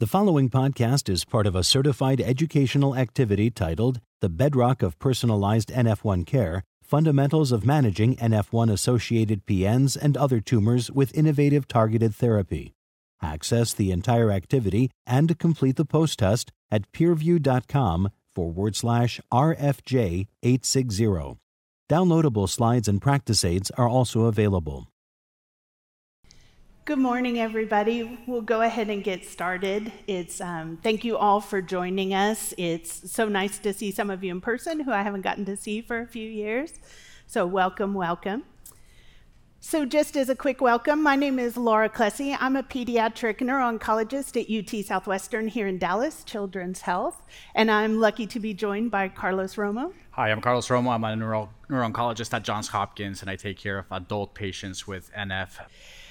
The following podcast is part of a certified educational activity titled The Bedrock of Personalized NF1 Care Fundamentals of Managing NF1 Associated PNs and Other Tumors with Innovative Targeted Therapy. Access the entire activity and complete the post test at peerview.com forward slash RFJ 860. Downloadable slides and practice aids are also available. Good morning, everybody. We'll go ahead and get started. It's um, thank you all for joining us. It's so nice to see some of you in person who I haven't gotten to see for a few years. So welcome, welcome. So, just as a quick welcome, my name is Laura Klesse. I'm a pediatric neuro-oncologist at UT Southwestern here in Dallas, Children's Health, and I'm lucky to be joined by Carlos Romo. Hi, I'm Carlos Romo. I'm a neuro- neuro-oncologist at Johns Hopkins, and I take care of adult patients with NF.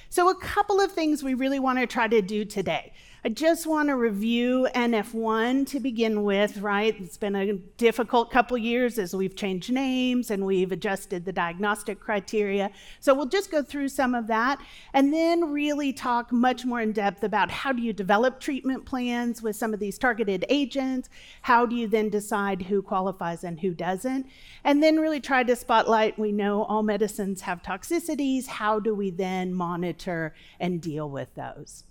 So, a couple of things we really want to try to do today. I just want to review NF1 to begin with, right? It's been a difficult couple years as we've changed names and we've adjusted the diagnostic criteria. So we'll just go through some of that and then really talk much more in depth about how do you develop treatment plans with some of these targeted agents? How do you then decide who qualifies and who doesn't? And then really try to spotlight we know all medicines have toxicities. How do we then monitor and deal with those?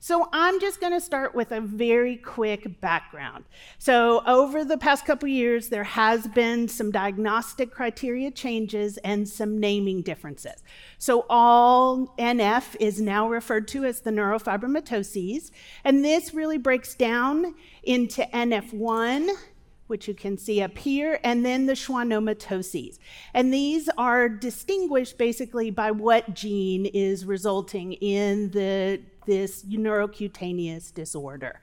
So I'm just going to start with a very quick background. So over the past couple years, there has been some diagnostic criteria changes and some naming differences. So all NF is now referred to as the neurofibromatoses, and this really breaks down into NF1, which you can see up here, and then the schwannomatoses. And these are distinguished basically by what gene is resulting in the this neurocutaneous disorder.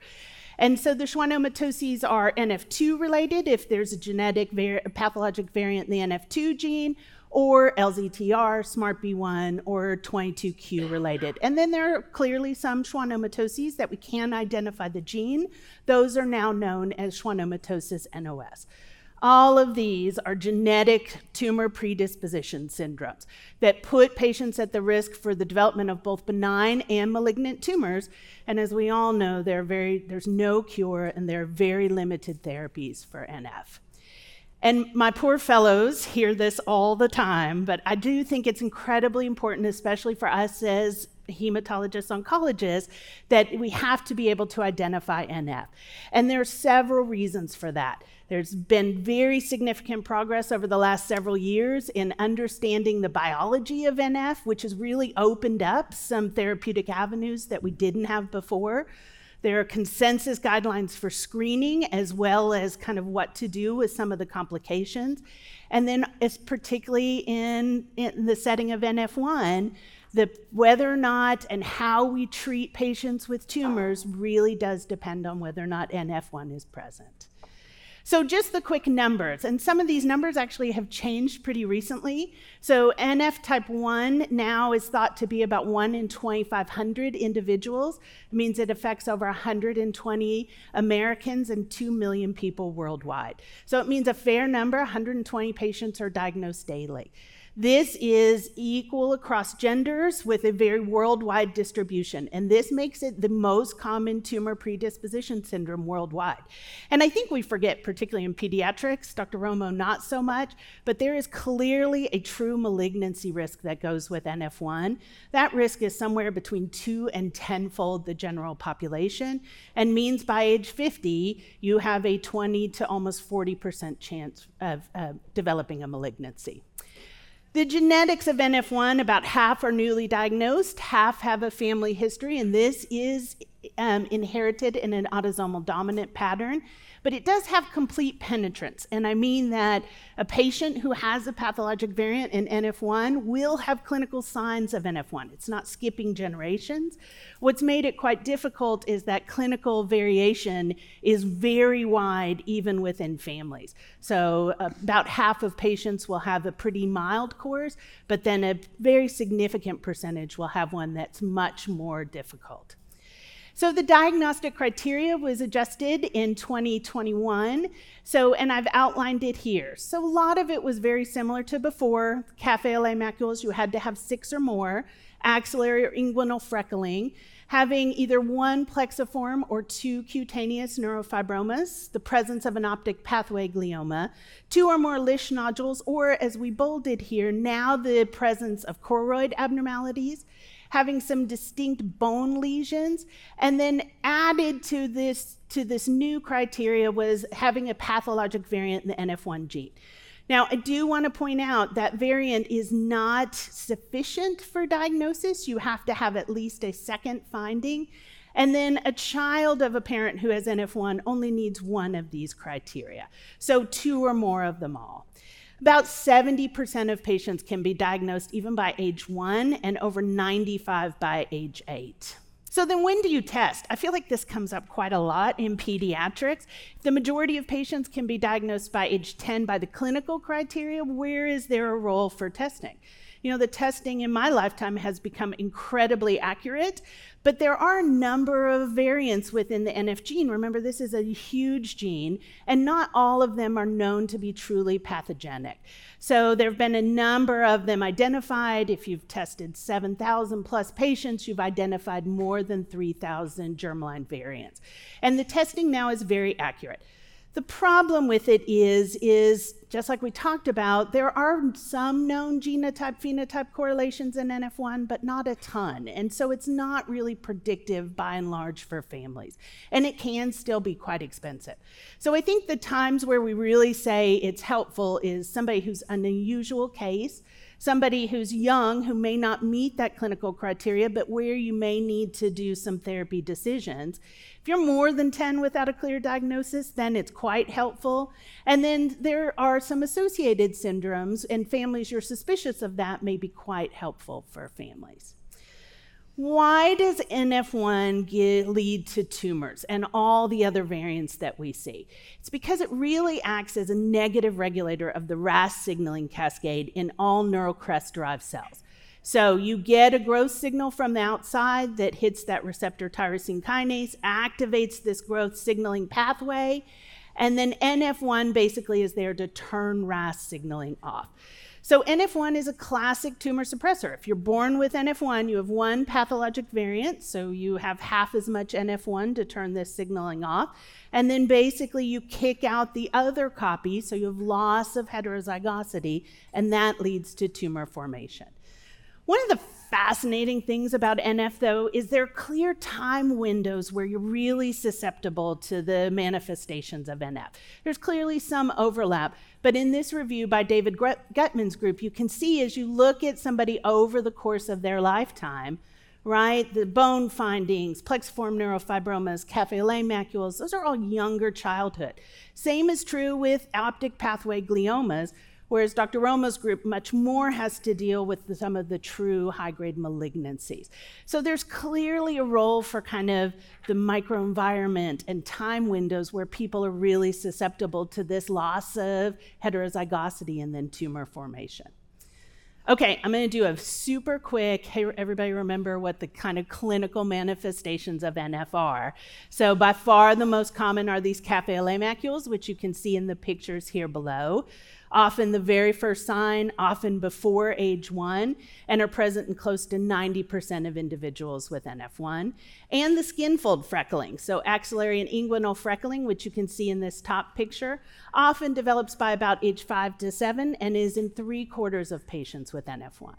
And so the schwannomatoses are NF2 related if there's a genetic var- pathologic variant in the NF2 gene, or LZTR, SMARCB1, or 22q related. And then there are clearly some schwannomatoses that we can identify the gene. Those are now known as schwannomatosis NOS. All of these are genetic tumor predisposition syndromes that put patients at the risk for the development of both benign and malignant tumors. And as we all know, very, there's no cure and there are very limited therapies for NF. And my poor fellows hear this all the time, but I do think it's incredibly important, especially for us as hematologists, oncologists, that we have to be able to identify NF. And there are several reasons for that. There's been very significant progress over the last several years in understanding the biology of NF, which has really opened up some therapeutic avenues that we didn't have before. There are consensus guidelines for screening as well as kind of what to do with some of the complications. And then, it's particularly in, in the setting of NF1, the whether or not and how we treat patients with tumors really does depend on whether or not NF1 is present. So, just the quick numbers, and some of these numbers actually have changed pretty recently. So, NF type 1 now is thought to be about 1 in 2,500 individuals. It means it affects over 120 Americans and 2 million people worldwide. So, it means a fair number, 120 patients are diagnosed daily. This is equal across genders with a very worldwide distribution, and this makes it the most common tumor predisposition syndrome worldwide. And I think we forget, particularly in pediatrics, Dr. Romo not so much, but there is clearly a true malignancy risk that goes with NF1. That risk is somewhere between two and tenfold the general population, and means by age 50, you have a 20 to almost 40% chance of uh, developing a malignancy. The genetics of NF1, about half are newly diagnosed, half have a family history, and this is um, inherited in an autosomal dominant pattern but it does have complete penetrance. And I mean that a patient who has a pathologic variant in NF1 will have clinical signs of NF1. It's not skipping generations. What's made it quite difficult is that clinical variation is very wide, even within families. So, uh, about half of patients will have a pretty mild course, but then a very significant percentage will have one that's much more difficult. So the diagnostic criteria was adjusted in 2021. So, and I've outlined it here. So a lot of it was very similar to before. Cafe lait macules, you had to have six or more, axillary or inguinal freckling, having either one plexiform or two cutaneous neurofibromas, the presence of an optic pathway glioma, two or more Lisch nodules, or as we bolded here, now the presence of choroid abnormalities, having some distinct bone lesions, and then added to this to this new criteria was having a pathologic variant in the NF1 gene. Now, I do want to point out that variant is not sufficient for diagnosis. You have to have at least a second finding. And then a child of a parent who has NF1 only needs one of these criteria. So, two or more of them all. About 70% of patients can be diagnosed even by age one, and over 95 by age eight. So then when do you test? I feel like this comes up quite a lot in pediatrics. The majority of patients can be diagnosed by age 10 by the clinical criteria. Where is there a role for testing? You know, the testing in my lifetime has become incredibly accurate, but there are a number of variants within the NF gene. Remember, this is a huge gene, and not all of them are known to be truly pathogenic. So there have been a number of them identified. If you've tested 7,000 plus patients, you've identified more than 3,000 germline variants. And the testing now is very accurate. The problem with it is, is just like we talked about, there are some known genotype phenotype correlations in NF1, but not a ton. And so it's not really predictive by and large for families. And it can still be quite expensive. So I think the times where we really say it's helpful is somebody who's an unusual case somebody who's young who may not meet that clinical criteria, but where you may need to do some therapy decisions. If you're more than 10 without a clear diagnosis, then it's quite helpful. And then there are some associated syndromes, and families you're suspicious of that may be quite helpful for families. Why does NF1 get, lead to tumors and all the other variants that we see? It's because it really acts as a negative regulator of the RAS signaling cascade in all neural crest derived cells. So you get a growth signal from the outside that hits that receptor tyrosine kinase, activates this growth signaling pathway, and then NF1 basically is there to turn RAS signaling off. So NF1 is a classic tumor suppressor. If you're born with NF1, you have one pathologic variant, so you have half as much NF1 to turn this signaling off. And then basically you kick out the other copy, so you have loss of heterozygosity, and that leads to tumor formation. One of the fascinating things about NF, though, is there are clear time windows where you're really susceptible to the manifestations of NF. There's clearly some overlap, but in this review by David Gutmann's group, you can see as you look at somebody over the course of their lifetime, right? The bone findings, plexiform neurofibromas, cafe au lait macules, those are all younger childhood. Same is true with optic pathway gliomas, whereas Dr. Romo's group much more has to deal with the, some of the true high grade malignancies. So there's clearly a role for kind of the microenvironment and time windows where people are really susceptible to this loss of heterozygosity and then tumor formation. Okay, I'm going to do a super quick. Hey, everybody, remember what the kind of clinical manifestations of NF are. So, by far the most common are these cafe macules, which you can see in the pictures here below often the very first sign, often before age one, and are present in close to 90% of individuals with NF1. And the skin fold freckling, so axillary and inguinal freckling, which you can see in this top picture, often develops by about age five to seven and is in three quarters of patients with NF1.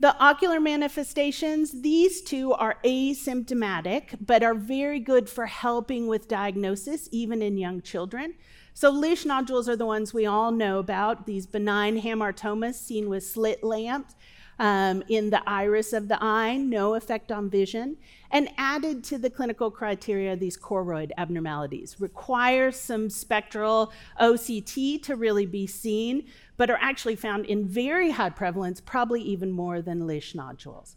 The ocular manifestations, these two are asymptomatic, but are very good for helping with diagnosis, even in young children. So Lisch nodules are the ones we all know about, these benign hamartomas seen with slit lamps um, in the iris of the eye, no effect on vision. And added to the clinical criteria, these choroid abnormalities require some spectral OCT to really be seen, but are actually found in very high prevalence, probably even more than Lisch nodules.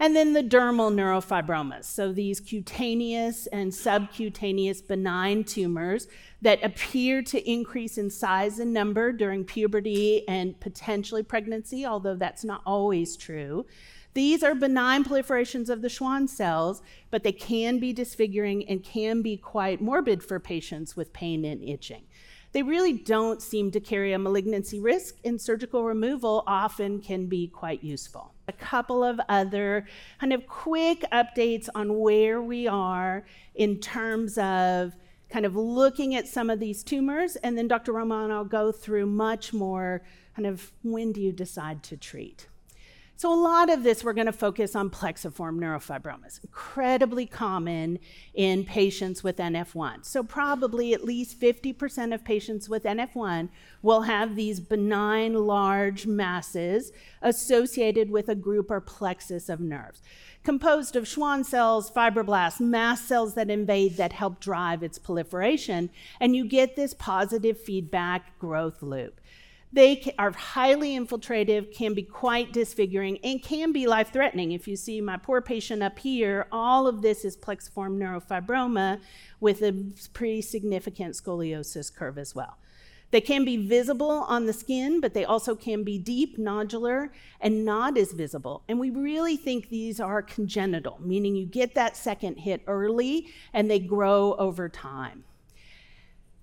And then the dermal neurofibromas, so these cutaneous and subcutaneous benign tumors that appear to increase in size and number during puberty and potentially pregnancy, although that's not always true. These are benign proliferations of the Schwann cells, but they can be disfiguring and can be quite morbid for patients with pain and itching. They really don't seem to carry a malignancy risk, and surgical removal often can be quite useful. A couple of other kind of quick updates on where we are in terms of kind of looking at some of these tumors, and then Dr. Romano will go through much more kind of when do you decide to treat. So, a lot of this we're going to focus on plexiform neurofibromas, incredibly common in patients with NF1. So, probably at least 50% of patients with NF1 will have these benign large masses associated with a group or plexus of nerves, composed of Schwann cells, fibroblasts, mast cells that invade that help drive its proliferation, and you get this positive feedback growth loop. They are highly infiltrative, can be quite disfiguring, and can be life threatening. If you see my poor patient up here, all of this is plexiform neurofibroma with a pretty significant scoliosis curve as well. They can be visible on the skin, but they also can be deep, nodular, and not as visible. And we really think these are congenital, meaning you get that second hit early and they grow over time.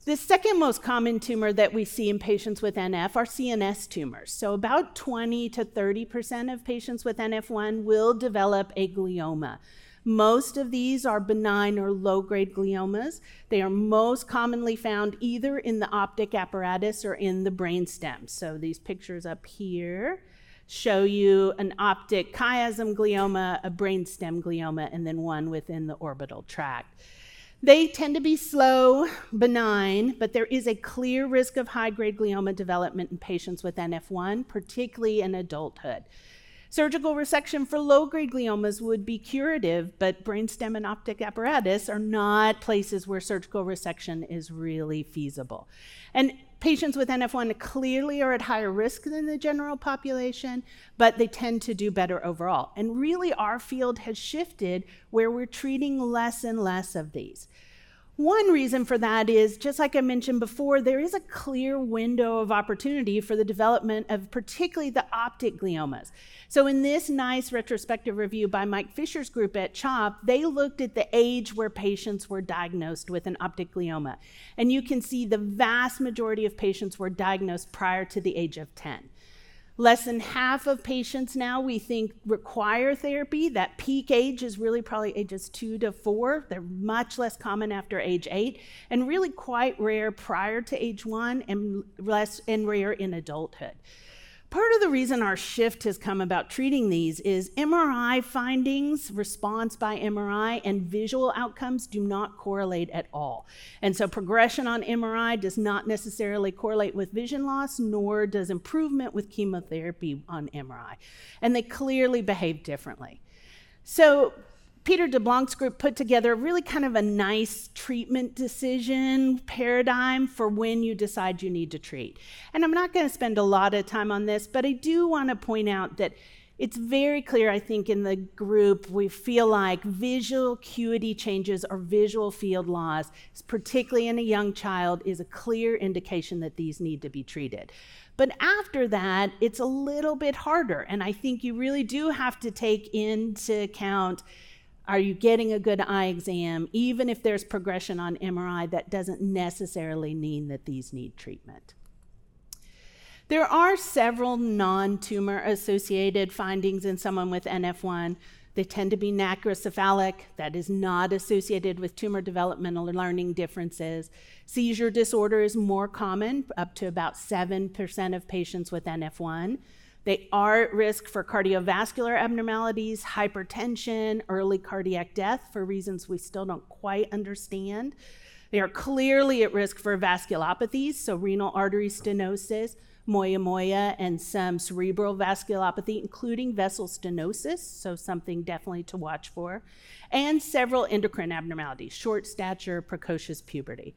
The second most common tumor that we see in patients with NF are CNS tumors. So, about 20 to 30% of patients with NF1 will develop a glioma. Most of these are benign or low grade gliomas. They are most commonly found either in the optic apparatus or in the brainstem. So, these pictures up here show you an optic chiasm glioma, a brainstem glioma, and then one within the orbital tract. They tend to be slow, benign, but there is a clear risk of high grade glioma development in patients with NF1, particularly in adulthood. Surgical resection for low grade gliomas would be curative, but brainstem and optic apparatus are not places where surgical resection is really feasible. And patients with NF1 clearly are at higher risk than the general population, but they tend to do better overall. And really, our field has shifted where we're treating less and less of these. One reason for that is, just like I mentioned before, there is a clear window of opportunity for the development of particularly the optic gliomas. So, in this nice retrospective review by Mike Fisher's group at CHOP, they looked at the age where patients were diagnosed with an optic glioma. And you can see the vast majority of patients were diagnosed prior to the age of 10. Less than half of patients now we think require therapy. That peak age is really probably ages two to four. They're much less common after age eight, and really quite rare prior to age one and less and rare in adulthood. Part of the reason our shift has come about treating these is MRI findings, response by MRI, and visual outcomes do not correlate at all. And so progression on MRI does not necessarily correlate with vision loss, nor does improvement with chemotherapy on MRI. And they clearly behave differently. So Peter de Blank's group put together really kind of a nice treatment decision paradigm for when you decide you need to treat. And I'm not going to spend a lot of time on this, but I do want to point out that it's very clear, I think, in the group, we feel like visual acuity changes or visual field loss, particularly in a young child, is a clear indication that these need to be treated. But after that, it's a little bit harder. And I think you really do have to take into account are you getting a good eye exam? Even if there's progression on MRI, that doesn't necessarily mean that these need treatment. There are several non tumor associated findings in someone with NF1. They tend to be macrocephalic, that is not associated with tumor developmental or learning differences. Seizure disorder is more common, up to about 7% of patients with NF1. They are at risk for cardiovascular abnormalities, hypertension, early cardiac death for reasons we still don't quite understand. They are clearly at risk for vasculopathies, so renal artery stenosis, moya moya, and some cerebral vasculopathy, including vessel stenosis, so something definitely to watch for, and several endocrine abnormalities, short stature, precocious puberty.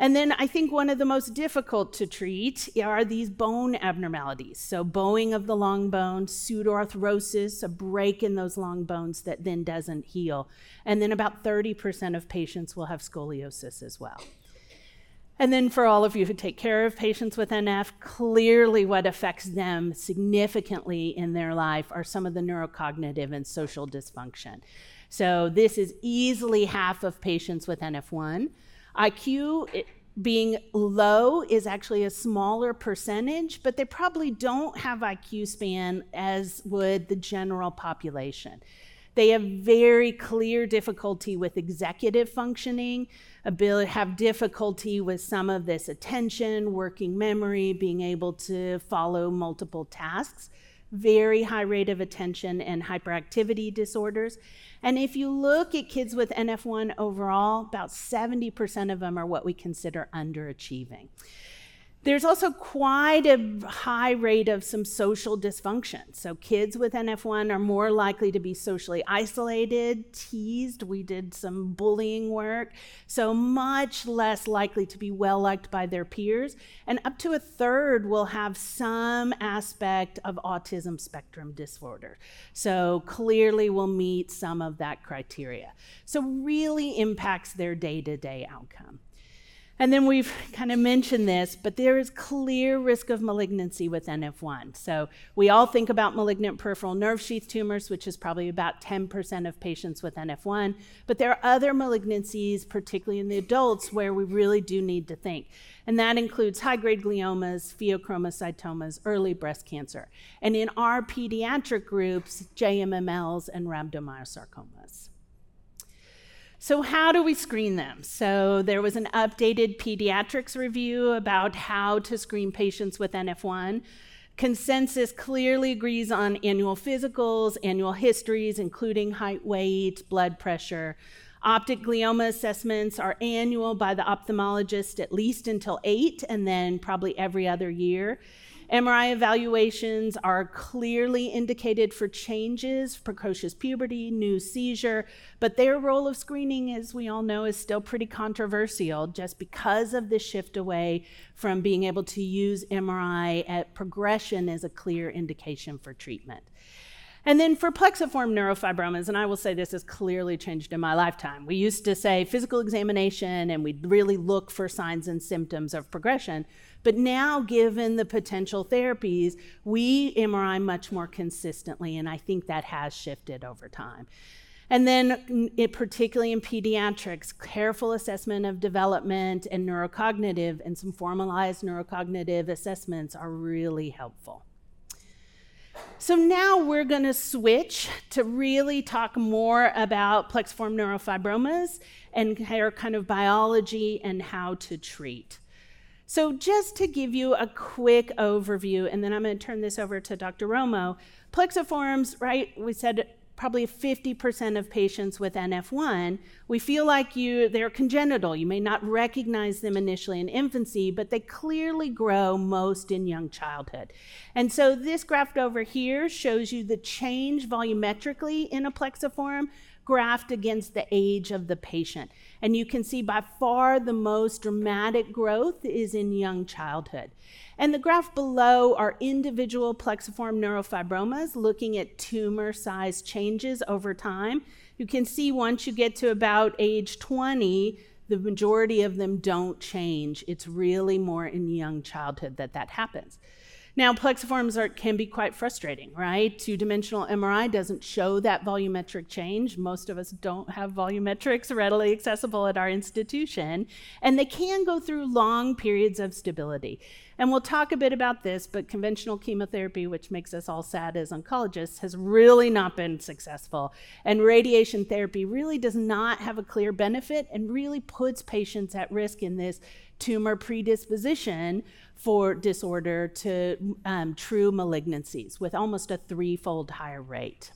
And then I think one of the most difficult to treat are these bone abnormalities. So, bowing of the long bone, pseudoarthrosis, a break in those long bones that then doesn't heal. And then about 30% of patients will have scoliosis as well. And then for all of you who take care of patients with NF, clearly what affects them significantly in their life are some of the neurocognitive and social dysfunction. So this is easily half of patients with NF1. IQ being low is actually a smaller percentage, but they probably don't have IQ span as would the general population. They have very clear difficulty with executive functioning, ability, have difficulty with some of this attention, working memory, being able to follow multiple tasks, very high rate of attention and hyperactivity disorders. And if you look at kids with NF1 overall, about 70% of them are what we consider underachieving. There's also quite a high rate of some social dysfunction. So, kids with NF1 are more likely to be socially isolated, teased. We did some bullying work. So, much less likely to be well liked by their peers. And up to a third will have some aspect of autism spectrum disorder. So, clearly will meet some of that criteria. So, really impacts their day to day outcome. And then we've kind of mentioned this, but there is clear risk of malignancy with NF1. So we all think about malignant peripheral nerve sheath tumors, which is probably about 10% of patients with NF1. But there are other malignancies, particularly in the adults, where we really do need to think. And that includes high grade gliomas, pheochromocytomas, early breast cancer. And in our pediatric groups, JMMLs and rhabdomyosarcomas. So, how do we screen them? So, there was an updated pediatrics review about how to screen patients with NF1. Consensus clearly agrees on annual physicals, annual histories, including height, weight, blood pressure. Optic glioma assessments are annual by the ophthalmologist at least until eight, and then probably every other year. MRI evaluations are clearly indicated for changes, precocious puberty, new seizure, but their role of screening, as we all know, is still pretty controversial just because of the shift away from being able to use MRI at progression as a clear indication for treatment. And then for plexiform neurofibromas, and I will say this has clearly changed in my lifetime. We used to say physical examination and we'd really look for signs and symptoms of progression. But now, given the potential therapies, we MRI much more consistently, and I think that has shifted over time. And then, it, particularly in pediatrics, careful assessment of development and neurocognitive and some formalized neurocognitive assessments are really helpful. So now we're going to switch to really talk more about plexiform neurofibromas and their kind of biology and how to treat. So, just to give you a quick overview, and then I'm going to turn this over to Dr. Romo. Plexiforms, right? We said probably 50% of patients with NF1, we feel like you they're congenital. You may not recognize them initially in infancy, but they clearly grow most in young childhood. And so this graph over here shows you the change volumetrically in a plexiform graphed against the age of the patient. And you can see by far the most dramatic growth is in young childhood. And the graph below are individual plexiform neurofibromas looking at tumor size changes over time. You can see once you get to about age 20, the majority of them don't change. It's really more in young childhood that that happens. Now, plexiforms are, can be quite frustrating, right? Two dimensional MRI doesn't show that volumetric change. Most of us don't have volumetrics readily accessible at our institution, and they can go through long periods of stability. And we'll talk a bit about this, but conventional chemotherapy, which makes us all sad as oncologists, has really not been successful. And radiation therapy really does not have a clear benefit and really puts patients at risk in this tumor predisposition for disorder to um, true malignancies with almost a threefold higher rate.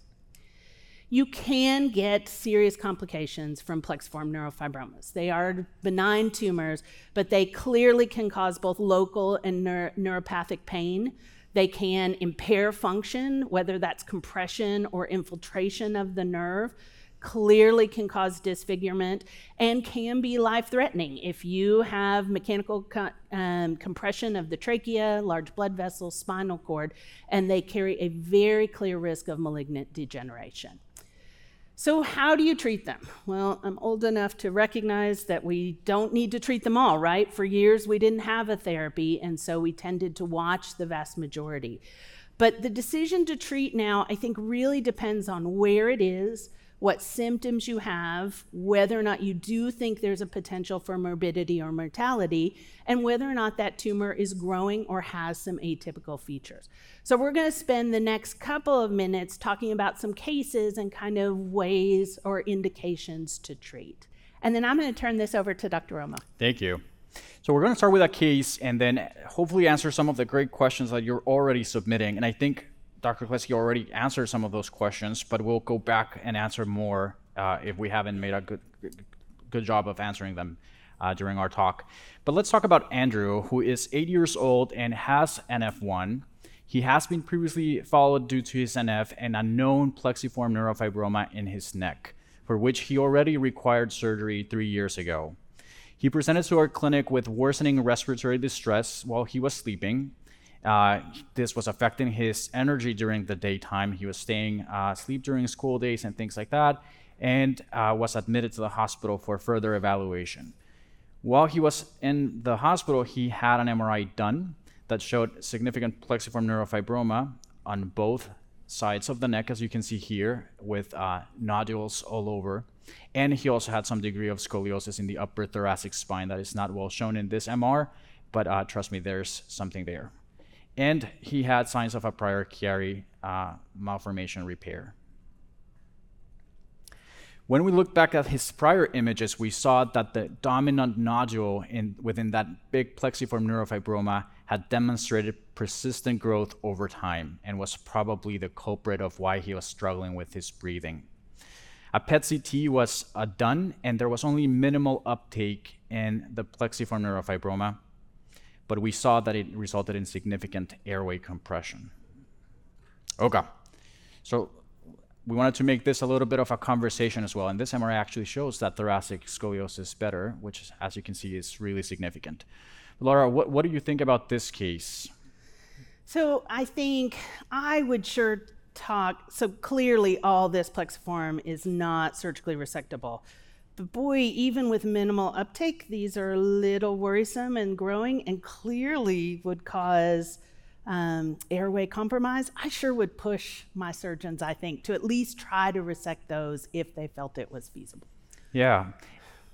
You can get serious complications from plexiform neurofibromas. They are benign tumors, but they clearly can cause both local and neur- neuropathic pain. They can impair function, whether that's compression or infiltration of the nerve clearly can cause disfigurement and can be life threatening. If you have mechanical co- um, compression of the trachea, large blood vessels, spinal cord, and they carry a very clear risk of malignant degeneration. So, how do you treat them? Well, I'm old enough to recognize that we don't need to treat them all, right? For years, we didn't have a therapy, and so we tended to watch the vast majority. But the decision to treat now, I think, really depends on where it is, what symptoms you have, whether or not you do think there's a potential for morbidity or mortality, and whether or not that tumor is growing or has some atypical features. So, we're going to spend the next couple of minutes talking about some cases and kind of ways or indications to treat. And then I'm going to turn this over to Dr. Romo. Thank you. So we're going to start with a case and then hopefully answer some of the great questions that you're already submitting. And I think Dr. Klesse already answered some of those questions, but we'll go back and answer more uh, if we haven't made a good, good job of answering them uh, during our talk. But let's talk about Andrew, who is eight years old and has NF1. He has been previously followed due to his NF and a known plexiform neurofibroma in his neck, for which he already required surgery three years ago. He presented to our clinic with worsening respiratory distress while he was sleeping, uh, this was affecting his energy during the daytime. He was staying uh, asleep during school days and things like that, and uh, was admitted to the hospital for further evaluation. While he was in the hospital, he had an MRI done that showed significant plexiform neurofibroma on both sides of the neck, as you can see here, with uh, nodules all over. And he also had some degree of scoliosis in the upper thoracic spine that is not well shown in this MR, but uh, trust me, there's something there and he had signs of a prior Chiari uh, malformation repair. When we look back at his prior images, we saw that the dominant nodule in, within that big plexiform neurofibroma had demonstrated persistent growth over time and was probably the culprit of why he was struggling with his breathing. A PET CT was uh, done, and there was only minimal uptake in the plexiform neurofibroma, but we saw that it resulted in significant airway compression. Okay, so we wanted to make this a little bit of a conversation as well, and this MRI actually shows that thoracic scoliosis is better, which, as you can see, is really significant. Laura, what, what do you think about this case? So I think I would sure talk. So clearly, all this plexiform is not surgically resectable. But boy, even with minimal uptake, these are a little worrisome and growing and clearly would cause um, airway compromise. I sure would push my surgeons, I think, to at least try to resect those if they felt it was feasible. Yeah.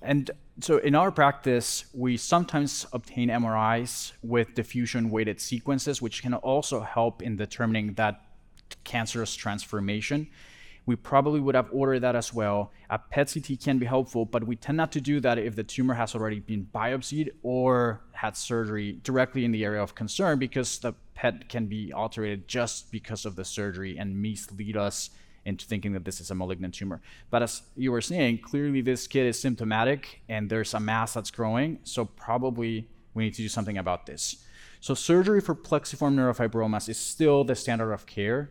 And so in our practice, we sometimes obtain MRIs with diffusion weighted sequences, which can also help in determining that cancerous transformation we probably would have ordered that as well. A PET CT can be helpful, but we tend not to do that if the tumor has already been biopsied or had surgery directly in the area of concern because the PET can be alterated just because of the surgery and mislead us into thinking that this is a malignant tumor. But as you were saying, clearly this kid is symptomatic and there's a mass that's growing, so probably we need to do something about this. So surgery for plexiform neurofibromas is still the standard of care.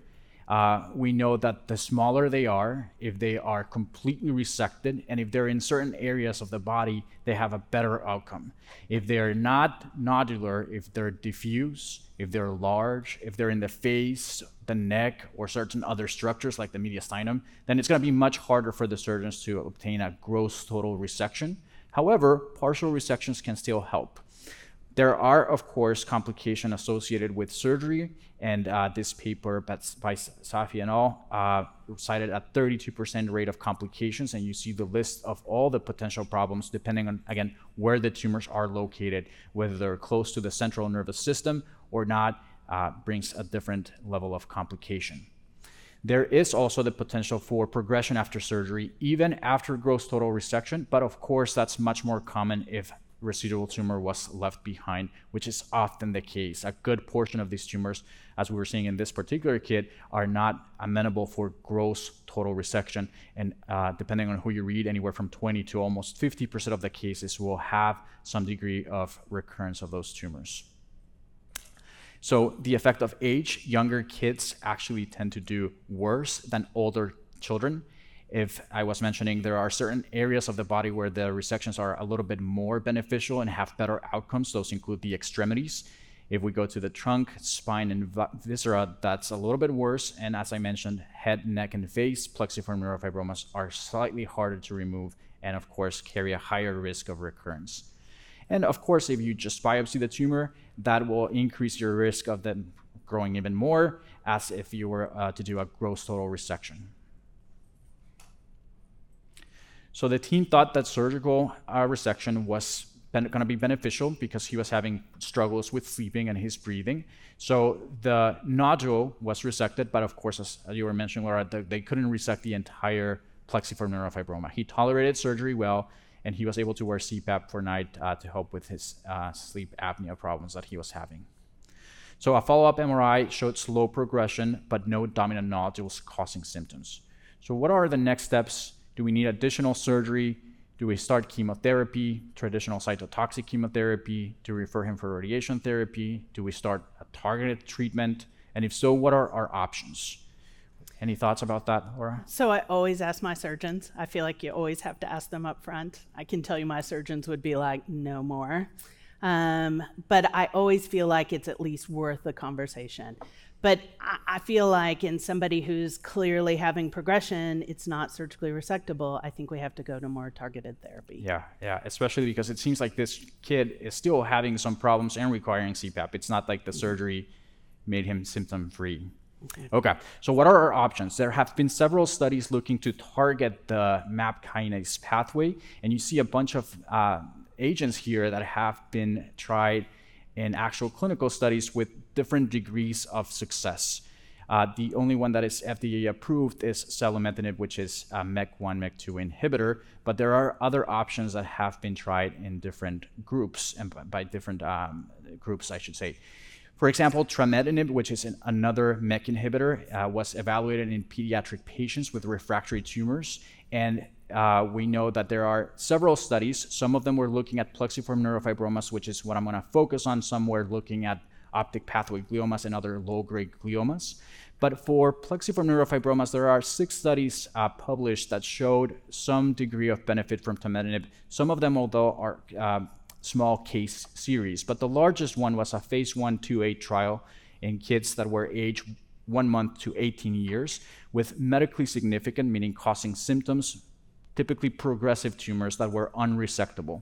Uh, we know that the smaller they are, if they are completely resected, and if they're in certain areas of the body, they have a better outcome. If they're not nodular, if they're diffuse, if they're large, if they're in the face, the neck, or certain other structures like the mediastinum, then it's going to be much harder for the surgeons to obtain a gross total resection. However, partial resections can still help. There are, of course, complications associated with surgery, and uh, this paper by Safi and all Uh, cited a 32% rate of complications, and you see the list of all the potential problems depending on, again, where the tumors are located, whether they're close to the central nervous system or not, uh, brings a different level of complication. There is also the potential for progression after surgery, even after gross total resection, but of course, that's much more common if residual tumor was left behind, which is often the case. A good portion of these tumors, as we were seeing in this particular kid, are not amenable for gross total resection. And uh, depending on who you read, anywhere from 20 to almost 50% of the cases will have some degree of recurrence of those tumors. So, the effect of age, younger kids actually tend to do worse than older children. If I was mentioning there are certain areas of the body where the resections are a little bit more beneficial and have better outcomes, those include the extremities. If we go to the trunk, spine, and viscera, that's a little bit worse. And as I mentioned, head, neck, and face, plexiform neurofibromas are slightly harder to remove and, of course, carry a higher risk of recurrence. And of course, if you just biopsy the tumor, that will increase your risk of them growing even more as if you were uh, to do a gross total resection. So the team thought that surgical uh, resection was going to be beneficial because he was having struggles with sleeping and his breathing. So the nodule was resected, but of course, as you were mentioning, Laura, they couldn't resect the entire plexiform neurofibroma. He tolerated surgery well, and he was able to wear CPAP for night uh, to help with his uh, sleep apnea problems that he was having. So a follow-up MRI showed slow progression, but no dominant nodules causing symptoms. So what are the next steps? Do we need additional surgery? Do we start chemotherapy, traditional cytotoxic chemotherapy? Do we refer him for radiation therapy? Do we start a targeted treatment? And if so, what are our options? Any thoughts about that, Laura? So I always ask my surgeons. I feel like you always have to ask them up front. I can tell you my surgeons would be like, no more. Um, but I always feel like it's at least worth the conversation. But I, feel like in somebody who's clearly having progression, it's not surgically resectable. I think we have to go to more targeted therapy. Yeah, yeah, especially because it seems like this kid is still having some problems and requiring CPAP. It's not like the surgery made him symptom free. Okay, so what are our options? There have been several studies looking to target the MAP kinase pathway, and you see a bunch of uh, agents here that have been tried in actual clinical studies with different degrees of success. Uh, the only one that is FDA approved is selumetinib, which is a MEK1, MEK2 inhibitor, but there are other options that have been tried in different groups, and by different um, groups, I should say. For example, trametinib, which is an, another MEK inhibitor, uh, was evaluated in pediatric patients with refractory tumors. And uh, we know that there are several studies. Some of them were looking at plexiform neurofibromas, which is what I'm going to focus on. Some were looking at optic pathway gliomas and other low grade gliomas. But for plexiform neurofibromas, there are six studies uh, published that showed some degree of benefit from trametinib. Some of them, although, are uh, small case series. But the largest one was a phase 1 2A trial in kids that were aged one month to 18 years with medically significant, meaning causing symptoms, typically progressive tumors that were unresectable.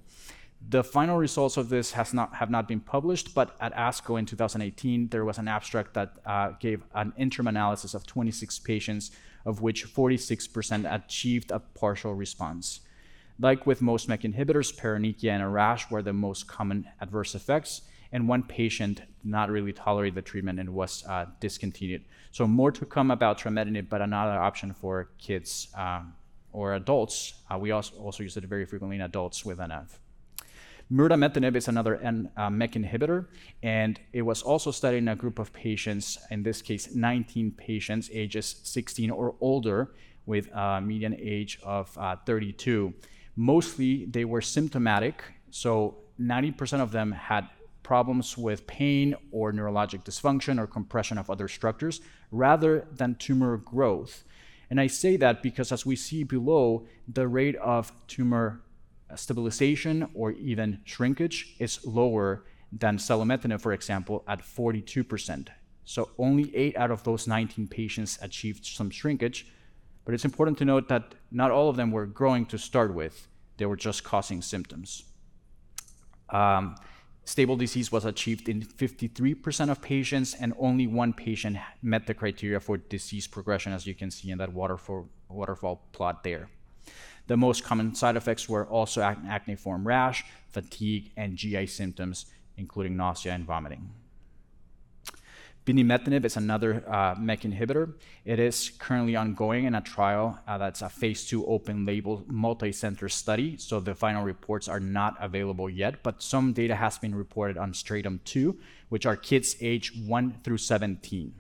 The final results of this not, have not been published, but at ASCO in 2018, there was an abstract that uh, gave an interim analysis of 26 patients, of which 46% achieved a partial response. Like with most MEK inhibitors, paronychia and a rash were the most common adverse effects, and one patient did not really tolerate the treatment and was uh, discontinued. So more to come about trametinib, but another option for kids um, or adults. Uh, we also, also use it very frequently in adults with NF. Mirdametinib is another uh, MEK inhibitor, and it was also studied in a group of patients, in this case, 19 patients, ages 16 or older, with a median age of uh, 32 mostly they were symptomatic. So 90% of them had problems with pain or neurologic dysfunction or compression of other structures rather than tumor growth. And I say that because as we see below, the rate of tumor stabilization or even shrinkage is lower than selumetinib, for example, at 42%. So only 8 out of those 19 patients achieved some shrinkage, but it's important to note that not all of them were growing to start with, they were just causing symptoms. Um, stable disease was achieved in 53% of patients, and only one patient met the criteria for disease progression, as you can see in that waterfall, waterfall plot there. The most common side effects were also acneiform rash, fatigue, and GI symptoms, including nausea and vomiting. Binimetinib is another uh, MEK inhibitor. It is currently ongoing in a trial uh, that's a phase two open label multi-center study. So the final reports are not available yet, but some data has been reported on Stratum 2, which are kids age 1 through 17.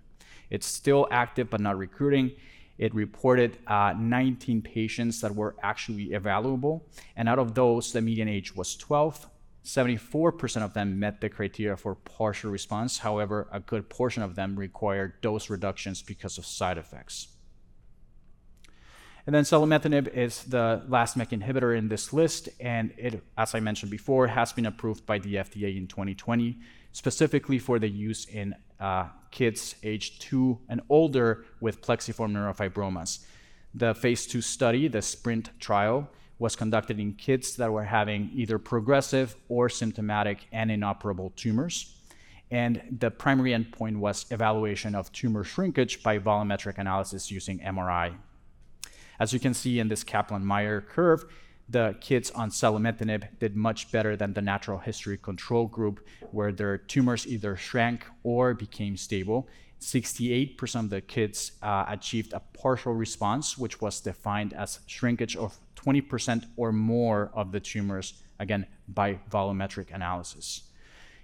It's still active but not recruiting. It reported uh, 19 patients that were actually evaluable, and out of those, the median age was 12 74% of them met the criteria for partial response. However, a good portion of them required dose reductions because of side effects. And then selumetinib is the last MEK inhibitor in this list, and it, as I mentioned before, has been approved by the FDA in 2020, specifically for the use in uh, kids aged two and older with plexiform neurofibromas. The phase two study, the SPRINT trial, was conducted in kids that were having either progressive or symptomatic and inoperable tumors. And the primary endpoint was evaluation of tumor shrinkage by volumetric analysis using MRI. As you can see in this Kaplan-Meier curve, the kids on selumetinib did much better than the natural history control group, where their tumors either shrank or became stable. 68% of the kids uh, achieved a partial response, which was defined as shrinkage of 20% or more of the tumors, again, by volumetric analysis.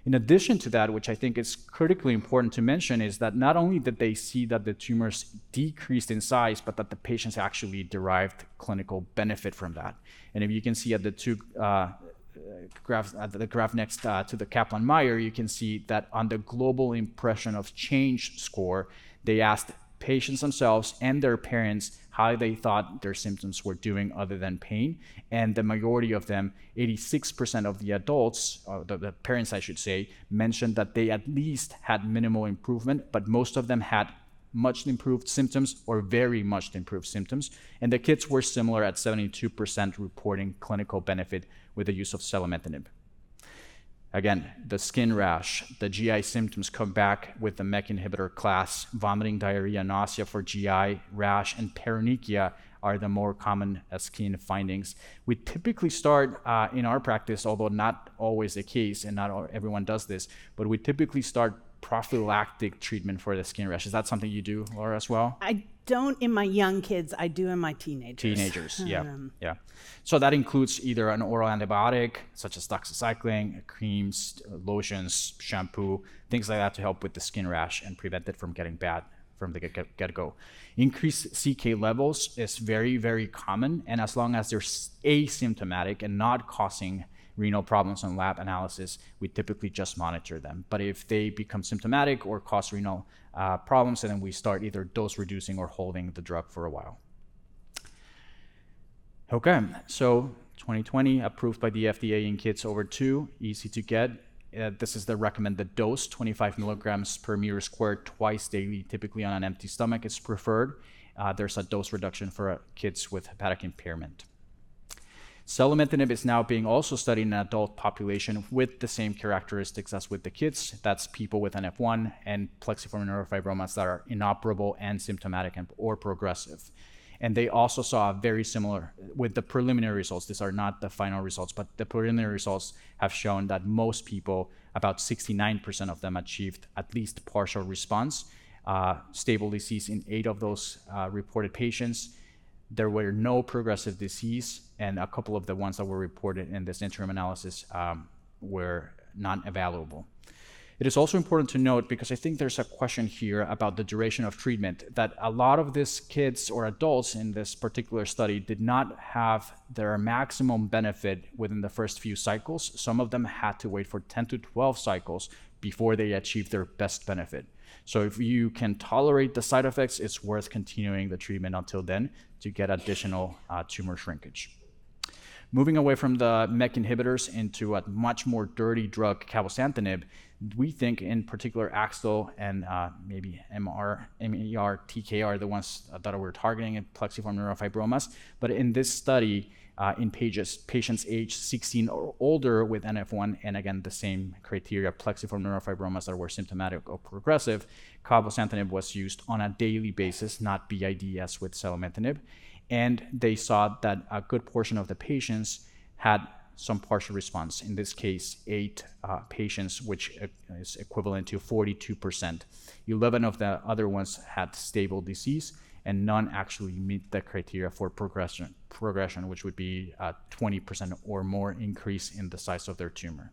In addition to that, which I think is critically important to mention, is that not only did they see that the tumors decreased in size, but that the patients actually derived clinical benefit from that. And if you can see at the two uh, graph, uh, the graph next uh, to the Kaplan-Meier, you can see that on the global impression of change score, they asked patients themselves and their parents how they thought their symptoms were doing other than pain. And the majority of them, 86% of the adults, or the, the, parents, I should say, mentioned that they at least had minimal improvement, but most of them had much improved symptoms or very much improved symptoms. And the kids were similar at 72% reporting clinical benefit with the use of selumetinib. Again, the skin rash, the GI symptoms come back with the MEK inhibitor class. Vomiting, diarrhea, nausea for GI, rash, and paronychia are the more common skin findings. We typically start uh, in our practice, although not always the case, and not everyone does this, but we typically start prophylactic treatment for the skin rash. Is that something you do, Laura, as well? I don't in my young kids. I do in my teenagers. Teenagers, yeah, um, yeah. So that includes either an oral antibiotic, such as doxycycline, creams, lotions, shampoo, things like that to help with the skin rash and prevent it from getting bad from the get, get go. Increased CK levels is very, very common, and as long as they're asymptomatic and not causing renal problems on lab analysis, we typically just monitor them. But if they become symptomatic or cause renal uh, problems, then we start either dose reducing or holding the drug for a while. Okay, so 2020 approved by the FDA in kids over two, easy to get. Uh, this is the recommended dose 25 milligrams per meter squared twice daily, typically on an empty stomach, is preferred. Uh, there's a dose reduction for uh, kids with hepatic impairment. Selumetinib is now being also studied in an adult population with the same characteristics as with the kids. That's people with NF1 and plexiform neurofibromas that are inoperable and symptomatic and, or progressive. And they also saw a very similar with the preliminary results. These are not the final results, but the preliminary results have shown that most people, about 69% of them, achieved at least partial response, uh, stable disease in eight of those uh, reported patients there were no progressive disease, and a couple of the ones that were reported in this interim analysis um, were not evaluable. It is also important to note, because I think there's a question here about the duration of treatment, that a lot of these kids or adults in this particular study did not have their maximum benefit within the first few cycles. Some of them had to wait for 10 to 12 cycles before they achieved their best benefit. So if you can tolerate the side effects, it's worth continuing the treatment until then to get additional uh, tumor shrinkage. Moving away from the MEK inhibitors into a much more dirty drug, cabozantinib, we think in particular AXL and uh, maybe MR, MER, TK are the ones that we're targeting in plexiform neurofibromas. But in this study, uh, in pages, patients aged 16 or older with NF1, and again, the same criteria, plexiform neurofibromas that were symptomatic or progressive, cabozantinib was used on a daily basis, not BID as with selumetinib. And they saw that a good portion of the patients had some partial response. In this case, eight uh, patients, which is equivalent to 42%. 11 of the other ones had stable disease, and none actually meet the criteria for progression, progression which would be a 20% or more increase in the size of their tumor.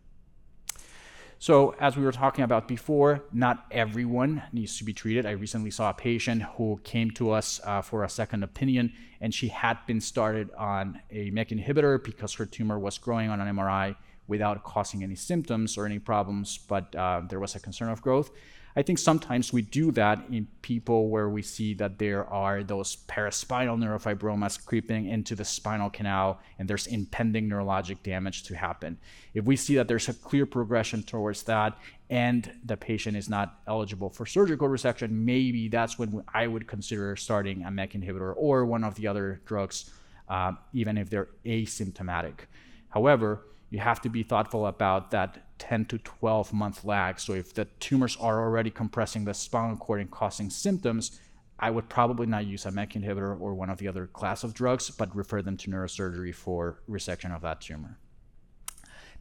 So, as we were talking about before, not everyone needs to be treated. I recently saw a patient who came to us uh, for a second opinion, and she had been started on a MEK inhibitor because her tumor was growing on an MRI without causing any symptoms or any problems, but uh, there was a concern of growth. I think sometimes we do that in people where we see that there are those paraspinal neurofibromas creeping into the spinal canal and there's impending neurologic damage to happen. If we see that there's a clear progression towards that and the patient is not eligible for surgical resection, maybe that's when I would consider starting a MEK inhibitor or one of the other drugs, uh, even if they're asymptomatic. However, you have to be thoughtful about that 10 to 12 month lag. So if the tumors are already compressing the spinal cord and causing symptoms, I would probably not use a MEK inhibitor or one of the other class of drugs, but refer them to neurosurgery for resection of that tumor.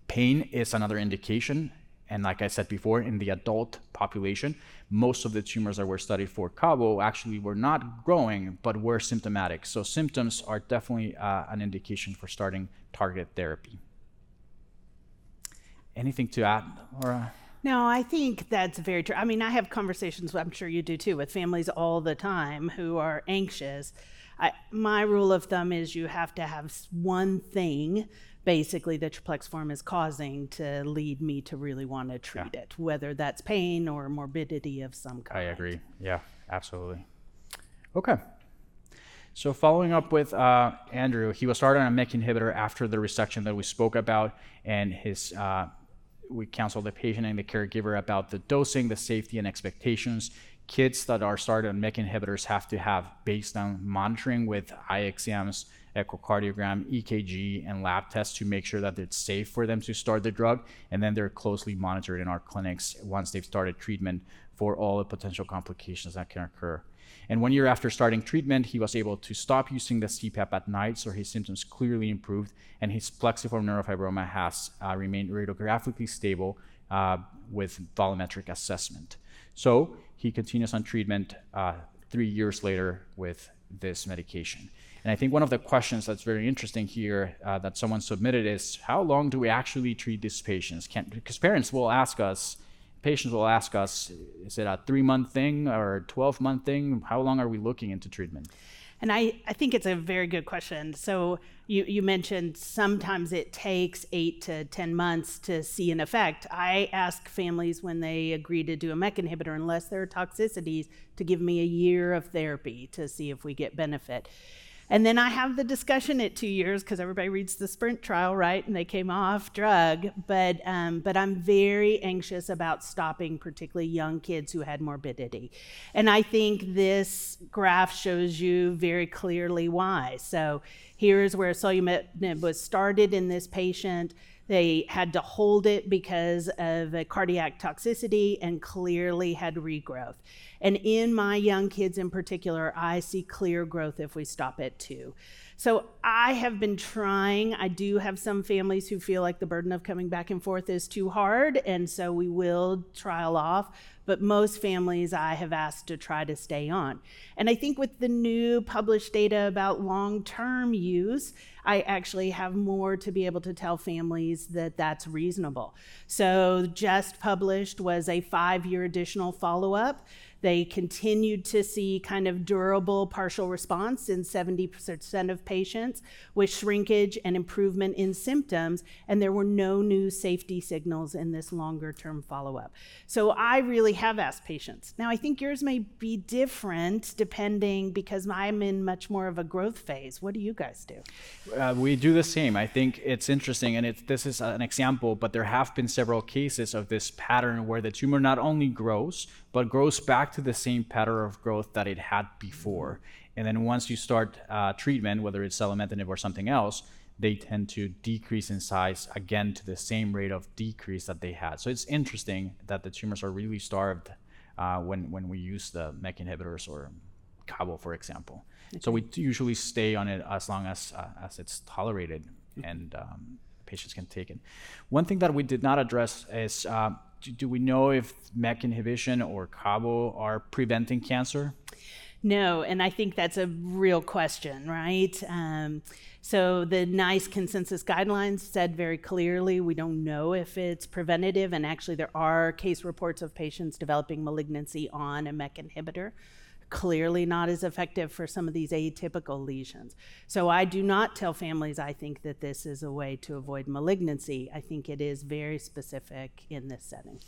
Pain is another indication. And like I said before, in the adult population, most of the tumors that were studied for Cabo actually were not growing, but were symptomatic. So symptoms are definitely uh, an indication for starting targeted therapy. Anything to add, Laura? No, I think that's very true. I mean, I have conversations, I'm sure you do too, with families all the time who are anxious. I, my rule of thumb is you have to have one thing basically that your plexiform is causing to lead me to really want to treat yeah. it, whether that's pain or morbidity of some kind. I agree. Yeah, absolutely. Okay. So following up with uh, Andrew, he was started on a MEK inhibitor after the resection that we spoke about, and his uh, we counsel the patient and the caregiver about the dosing, the safety, and expectations. Kids that are started on MEK inhibitors have to have baseline monitoring with eye exams, echocardiogram, EKG, and lab tests to make sure that it's safe for them to start the drug. And then they're closely monitored in our clinics once they've started treatment for all the potential complications that can occur. And one year after starting treatment, he was able to stop using the CPAP at night, so his symptoms clearly improved, and his plexiform neurofibroma has uh, remained radiographically stable uh, with volumetric assessment. So he continues on treatment uh, three years later with this medication. And I think one of the questions that's very interesting here uh, that someone submitted is how long do we actually treat these patients? Because parents will ask us, patients will ask us, is it a three month thing or a 12 month thing? How long are we looking into treatment? And I, I think it's a very good question. So you, you mentioned sometimes it takes eight to 10 months to see an effect. I ask families when they agree to do a MEK inhibitor, unless there are toxicities, to give me a year of therapy to see if we get benefit. And then I have the discussion at two years because everybody reads the sprint trial, right? And they came off drug. But, um, but I'm very anxious about stopping, particularly young kids who had morbidity. And I think this graph shows you very clearly why. So here's where selumetinib was started in this patient. They had to hold it because of cardiac toxicity and clearly had regrowth. And in my young kids in particular, I see clear growth if we stop at two. So I have been trying. I do have some families who feel like the burden of coming back and forth is too hard, and so we will trial off. But most families I have asked to try to stay on. And I think with the new published data about long term use, I actually have more to be able to tell families that that's reasonable. So, just published was a five year additional follow up they continued to see kind of durable partial response in 70% of patients with shrinkage and improvement in symptoms, and there were no new safety signals in this longer term follow up. So I really have asked patients. Now, I think yours may be different depending because I'm in much more of a growth phase. What do you guys do? Uh, we do the same. I think it's interesting, and it's, this is an example, but there have been several cases of this pattern where the tumor not only grows, but grows back to the same pattern of growth that it had before. And then once you start uh, treatment, whether it's selumetinib or something else, they tend to decrease in size again to the same rate of decrease that they had. So it's interesting that the tumors are really starved uh, when, when we use the MEK inhibitors or Cabo, for example. Okay. So we usually stay on it as long as, uh, as it's tolerated and um, patients can take it. One thing that we did not address is uh, do, do we know if MEK inhibition or Cabo are preventing cancer? No, and I think that's a real question, right? Um, so the NICE consensus guidelines said very clearly we don't know if it's preventative, and actually there are case reports of patients developing malignancy on a MEK inhibitor clearly not as effective for some of these atypical lesions. So I do not tell families I think that this is a way to avoid malignancy. I think it is very specific in this setting.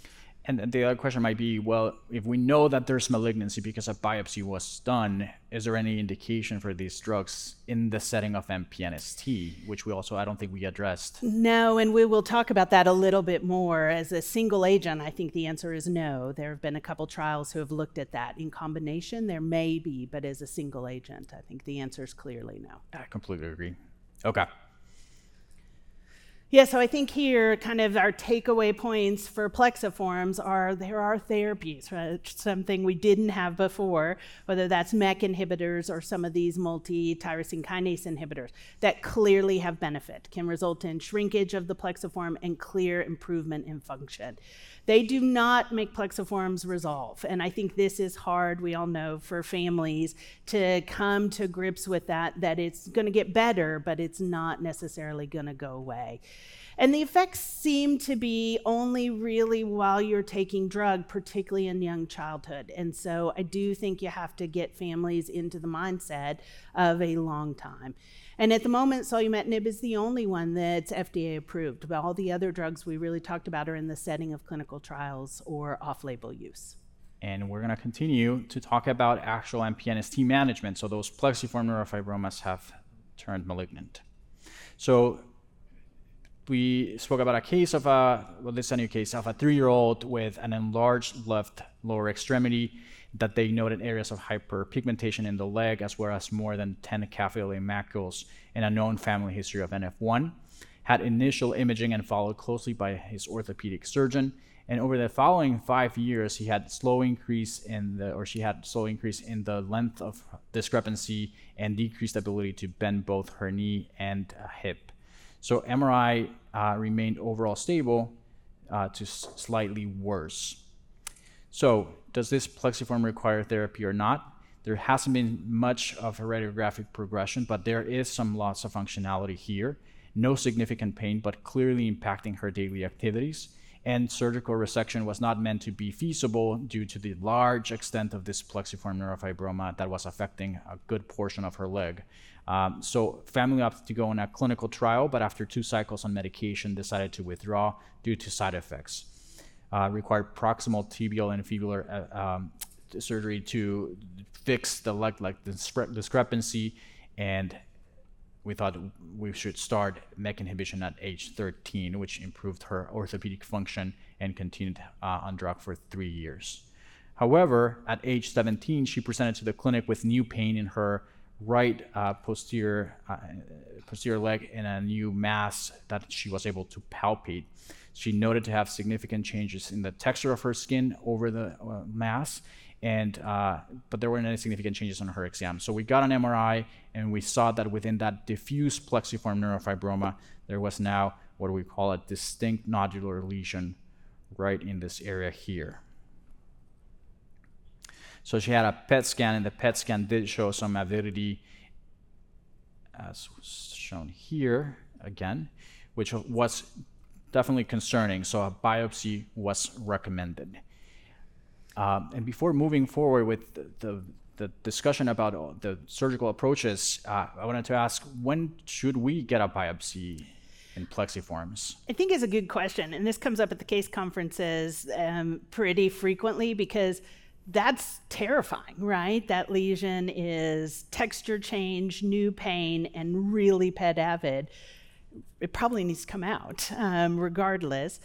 And the other question might be, well, if we know that there's malignancy because a biopsy was done, is there any indication for these drugs in the setting of MPNST, which we also I don't think we addressed? No, and we will talk about that a little bit more. As a single agent, I think the answer is no. There have been a couple trials who have looked at that. In combination, there may be, but as a single agent, I think the answer is clearly no. I completely agree. Okay. Yeah, so I think here, kind of our takeaway points for plexiforms are there are therapies, right? something we didn't have before, whether that's MEK inhibitors or some of these multi tyrosine kinase inhibitors that clearly have benefit, can result in shrinkage of the plexiform and clear improvement in function. They do not make plexiforms resolve. And I think this is hard, we all know, for families to come to grips with that, that it's going to get better, but it's not necessarily going to go away. And the effects seem to be only really while you're taking drug, particularly in young childhood. And so I do think you have to get families into the mindset of a long time. And at the moment, selumetinib is the only one that's FDA approved. But all the other drugs we really talked about are in the setting of clinical trials or off label use. And we're going to continue to talk about actual MPNST management. So those plexiform neurofibromas have turned malignant. So we spoke about a case of a, well, this is a new case of a three year old with an enlarged left lower extremity that they noted areas of hyperpigmentation in the leg, as well as more than 10 capillary macules in a known family history of NF1. Had initial imaging and followed closely by his orthopedic surgeon. And over the following five years, he had slow increase in the, or she had slow increase in the length of discrepancy and decreased ability to bend both her knee and hip. So MRI uh, remained overall stable uh, to slightly worse. So does this plexiform require therapy or not? There hasn't been much of a radiographic progression, but there is some loss of functionality here. No significant pain, but clearly impacting her daily activities. And surgical resection was not meant to be feasible due to the large extent of this plexiform neurofibroma that was affecting a good portion of her leg. Um, so, family opted to go on a clinical trial, but after two cycles on medication, decided to withdraw due to side effects uh, required proximal tibial and fibular uh, um, surgery to fix the leg like discrepancy and we thought we should start MEK inhibition at age 13, which improved her orthopedic function and continued uh, on drug for three years. However, at age 17, she presented to the clinic with new pain in her right uh, posterior uh, posterior leg and a new mass that she was able to palpate. She noted to have significant changes in the texture of her skin over the uh, mass, and uh, but there weren't any significant changes on her exam. So we got an MRI, and we saw that within that diffuse plexiform neurofibroma, there was now what we call a distinct nodular lesion right in this area here. So she had a PET scan, and the PET scan did show some avidity, as shown here again, which was definitely concerning. So a biopsy was recommended. Um, and before moving forward with the, the, the discussion about the surgical approaches, uh, I wanted to ask when should we get a biopsy in plexiforms? I think is a good question. And this comes up at the case conferences um, pretty frequently because that's terrifying, right? That lesion is texture change, new pain, and really PET avid it probably needs to come out um, regardless.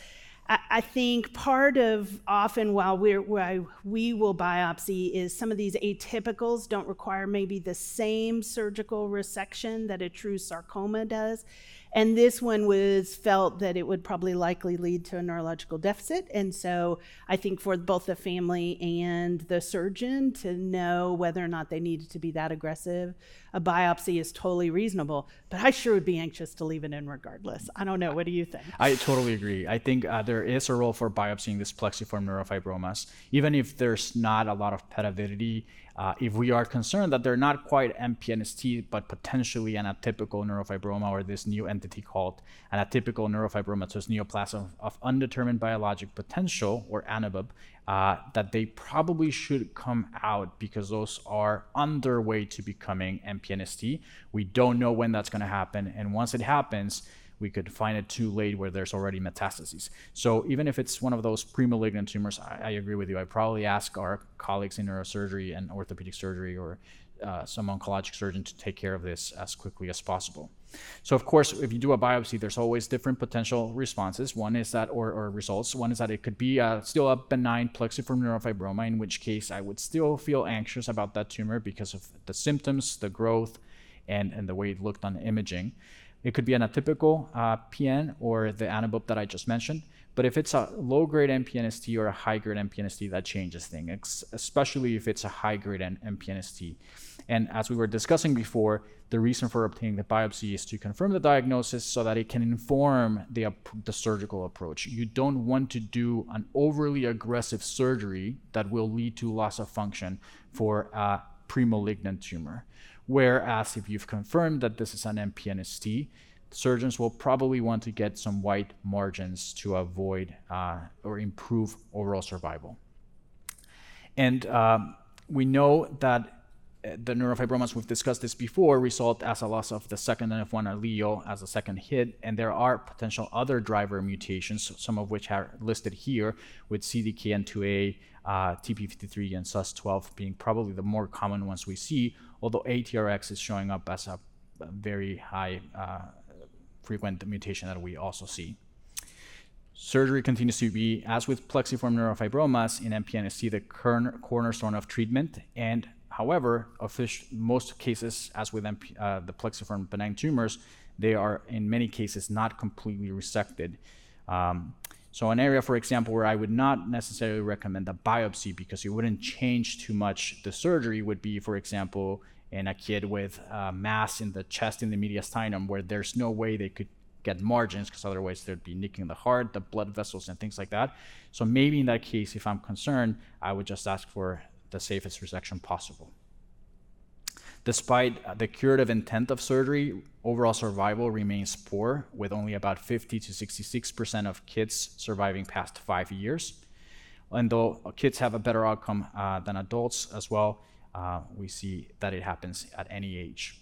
I, think part of often while we're why we will biopsy is some of these atypicals don't require maybe the same surgical resection that a true sarcoma does. And this one was felt that it would probably likely lead to a neurological deficit. And so I think for both the family and the surgeon to know whether or not they needed to be that aggressive, a biopsy is totally reasonable. But I sure would be anxious to leave it in regardless. I don't know. What do you think? I totally agree. I think uh, there is a role for biopsying this plexiform neurofibromas, even if there's not a lot of PET avidity uh, if we are concerned that they're not quite MPNST, but potentially an atypical neurofibroma or this new entity called an atypical neurofibromatous neoplasm of undetermined biologic potential, or ANNUBP, uh, that they probably should come out because those are on their way to becoming MPNST. We don't know when that's going to happen. And once it happens, we could find it too late where there's already metastases. So even if it's one of those pre-malignant tumors, I, I agree with you. I probably ask our colleagues in neurosurgery and orthopedic surgery or uh, some oncologic surgeon to take care of this as quickly as possible. So of course, if you do a biopsy, there's always different potential responses. One is that, or, or results. One is that it could be a, still a benign plexiform neurofibroma, in which case I would still feel anxious about that tumor because of the symptoms, the growth, and, and the way it looked on imaging. It could be an atypical uh, PN or the ANNUBP that I just mentioned. But if it's a low grade MPNST or a high grade MPNST, that changes things, especially if it's a high grade MPNST. And as we were discussing before, the reason for obtaining the biopsy is to confirm the diagnosis so that it can inform the, the surgical approach. You don't want to do an overly aggressive surgery that will lead to loss of function for a premalignant tumor. Whereas if you've confirmed that this is an MPNST, surgeons will probably want to get some white margins to avoid uh, or improve overall survival. And um, we know that uh, the neurofibromas, we've discussed this before, result as a loss of the second NF1 allele as a second hit, and there are potential other driver mutations, some of which are listed here, with CDKN2A, uh, TP53, and SUZ12 being probably the more common ones we see, although ATRX is showing up as a, very high uh, frequent mutation that we also see. Surgery continues to be, as with plexiform neurofibromas in MPNST, the cornerstone of treatment. And however, most cases, as with MP, uh, the plexiform benign tumors, they are in many cases not completely resected. Um, so, an area, for example, where I would not necessarily recommend a biopsy because it wouldn't change too much the surgery would be, for example, in a kid with a mass in the chest in the mediastinum where there's no way they could get margins because otherwise there'd be nicking the heart, the blood vessels, and things like that. So maybe in that case, if I'm concerned, I would just ask for the safest resection possible. Despite the curative intent of surgery, overall survival remains poor, with only about 50 to 66% of kids surviving past five years. And though kids have a better outcome uh, than adults as well, uh, we see that it happens at any age.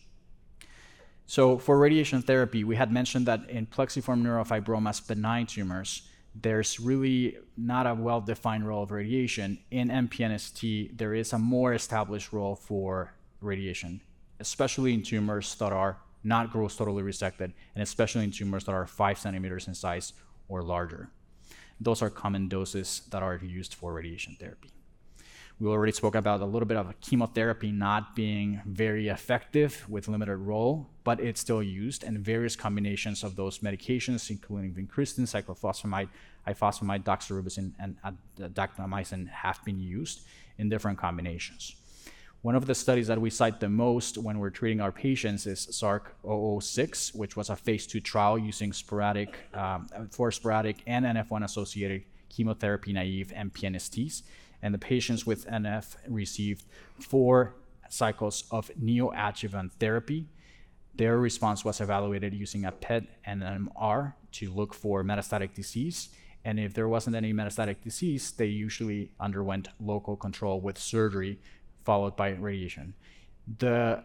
So for radiation therapy, we had mentioned that in plexiform neurofibromas benign tumors, there's really not a well-defined role of radiation. In MPNST, there is a more established role for radiation, especially in tumors that are not gross totally resected, and especially in tumors that are five centimeters in size or larger. Those are common doses that are used for radiation therapy. We already spoke about a little bit of chemotherapy not being very effective with limited role, but it's still used, and various combinations of those medications, including vincristine, cyclophosphamide, ifosfamide, doxorubicin, and uh, dactinomycin, have been used in different combinations. One of the studies that we cite the most when we're treating our patients is SARC 006, which was a phase two trial using sporadic, um, for sporadic and NF1 associated chemotherapy naive MPNSTs and the patients with NF received four cycles of neoadjuvant therapy. Their response was evaluated using a PET and an MR to look for metastatic disease. And if there wasn't any metastatic disease, they usually underwent local control with surgery followed by radiation. The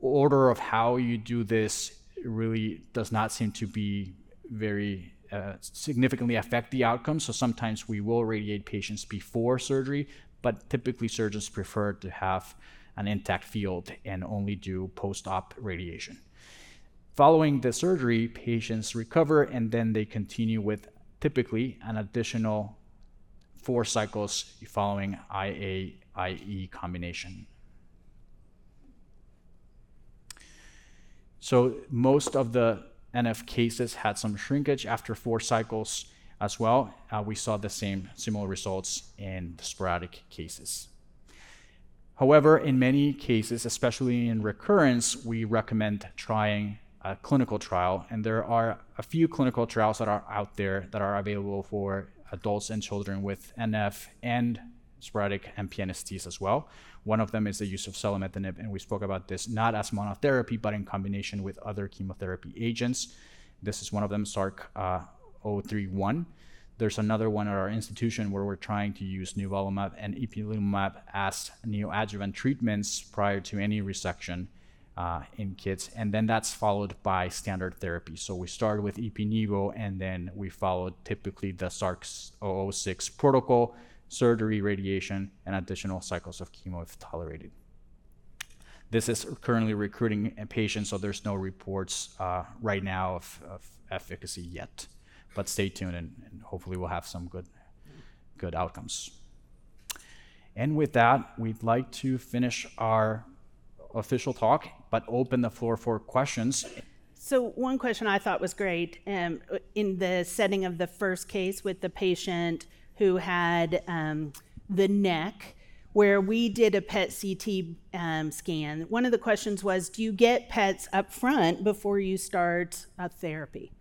order of how you do this really does not seem to be very uh, significantly affect the outcome. So sometimes we will radiate patients before surgery, but typically surgeons prefer to have an intact field and only do post op radiation. Following the surgery, patients recover and then they continue with typically an additional four cycles following IA IE combination. So most of the NF cases had some shrinkage after four cycles as well. Uh, we saw the same similar results in the sporadic cases. However, in many cases, especially in recurrence, we recommend trying a clinical trial, and there are a few clinical trials that are out there that are available for adults and children with NF and sporadic MPNSTs as well. One of them is the use of selumetinib, and we spoke about this not as monotherapy, but in combination with other chemotherapy agents. This is one of them, SARC uh, 031. There's another one at our institution where we're trying to use nivolumab and ipilimumab as neoadjuvant treatments prior to any resection uh, in kids, and then that's followed by standard therapy. So we start with ipi/nivo, and then we followed typically the SARC 006 protocol, surgery, radiation, and additional cycles of chemo if tolerated. This is currently recruiting patients, so there's no reports uh, right now of, of, efficacy yet. But stay tuned, and, and hopefully we'll have some good, good outcomes. And with that, we'd like to finish our official talk, but open the floor for questions. So, one question I thought was great um, in the setting of the first case with the patient who had um, the neck, where we did a PET CT um, scan. One of the questions was Do you get PETs up front before you start a therapy?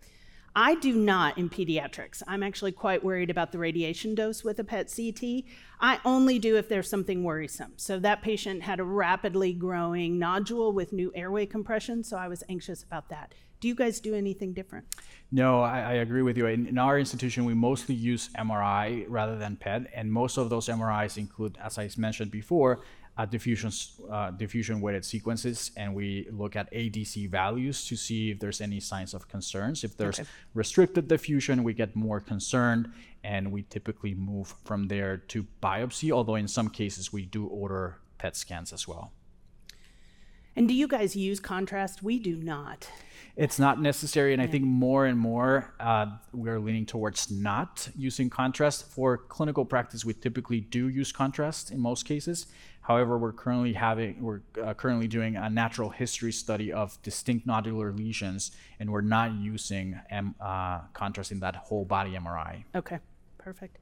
I do not in pediatrics. I'm actually quite worried about the radiation dose with a PET CT. I only do if there's something worrisome. So that patient had a rapidly growing nodule with new airway compression, so I was anxious about that. Do you guys do anything different? No, I, I agree with you. In, in, our institution, we mostly use MRI rather than PET, and most of those MRIs include, as I mentioned before, uh, diffusion uh, diffusion weighted sequences, and we look at ADC values to see if there's any signs of concerns. If there's okay. restricted diffusion, we get more concerned, and we typically move from there to biopsy. Although in some cases we do order PET scans as well. And do you guys use contrast? We do not it's not necessary. And. I think more and more uh, we're leaning towards not using contrast. For clinical practice, we typically do use contrast in most cases. However, we're currently having we're uh, currently doing a natural history study of distinct nodular lesions, and we're not using M, uh, contrast in that whole body MRI. Okay, perfect.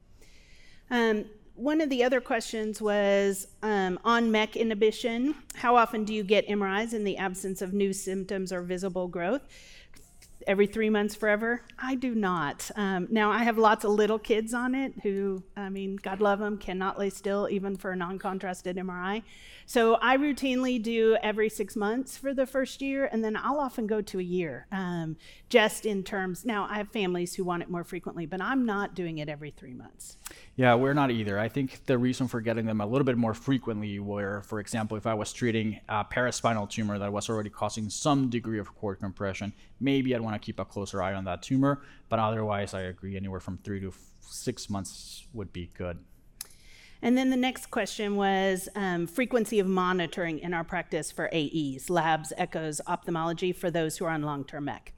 Um, one of the other questions was um, on MEK inhibition. How often do you get MRIs in the absence of new symptoms or visible growth? Every three months forever? I do not. Um, now, I have lots of little kids on it who, I mean, God love them, cannot lay still even for a non contrasted MRI. So I routinely do every six months for the first year, and then I'll often go to a year, um, just in terms. Now, I have families who want it more frequently, but I'm not doing it every three months. Yeah, we're not either. I think the reason for getting them a little bit more frequently were, for example, if I was treating a paraspinal tumor that was already causing some degree of cord compression, maybe I'd want to keep a closer eye on that tumor. But otherwise, I agree anywhere from three to six months would be good. And then the next question was um, frequency of monitoring in our practice for AEs, labs, echoes, ophthalmology for those who are on long term MEK.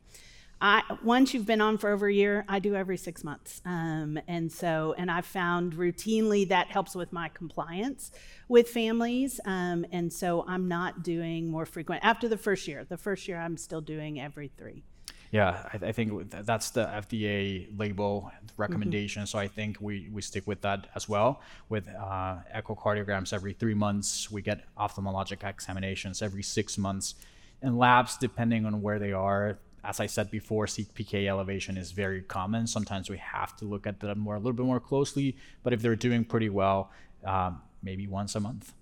I, once you've been on for over a year, I do every six months. Um, and so, and I've found routinely that helps with my compliance with families. Um, and so I'm not doing more frequent after the first year. The first year, I'm still doing every three. Yeah, I, I, think that's the FDA label recommendation. Mm-hmm. So I think we, we stick with that as well. With uh, echocardiograms every three months, we get ophthalmologic examinations every six months, and labs depending on where they are. As I said before, CPK elevation is very common. Sometimes we have to look at them more a little bit more closely. But if they're doing pretty well, um, maybe once a month.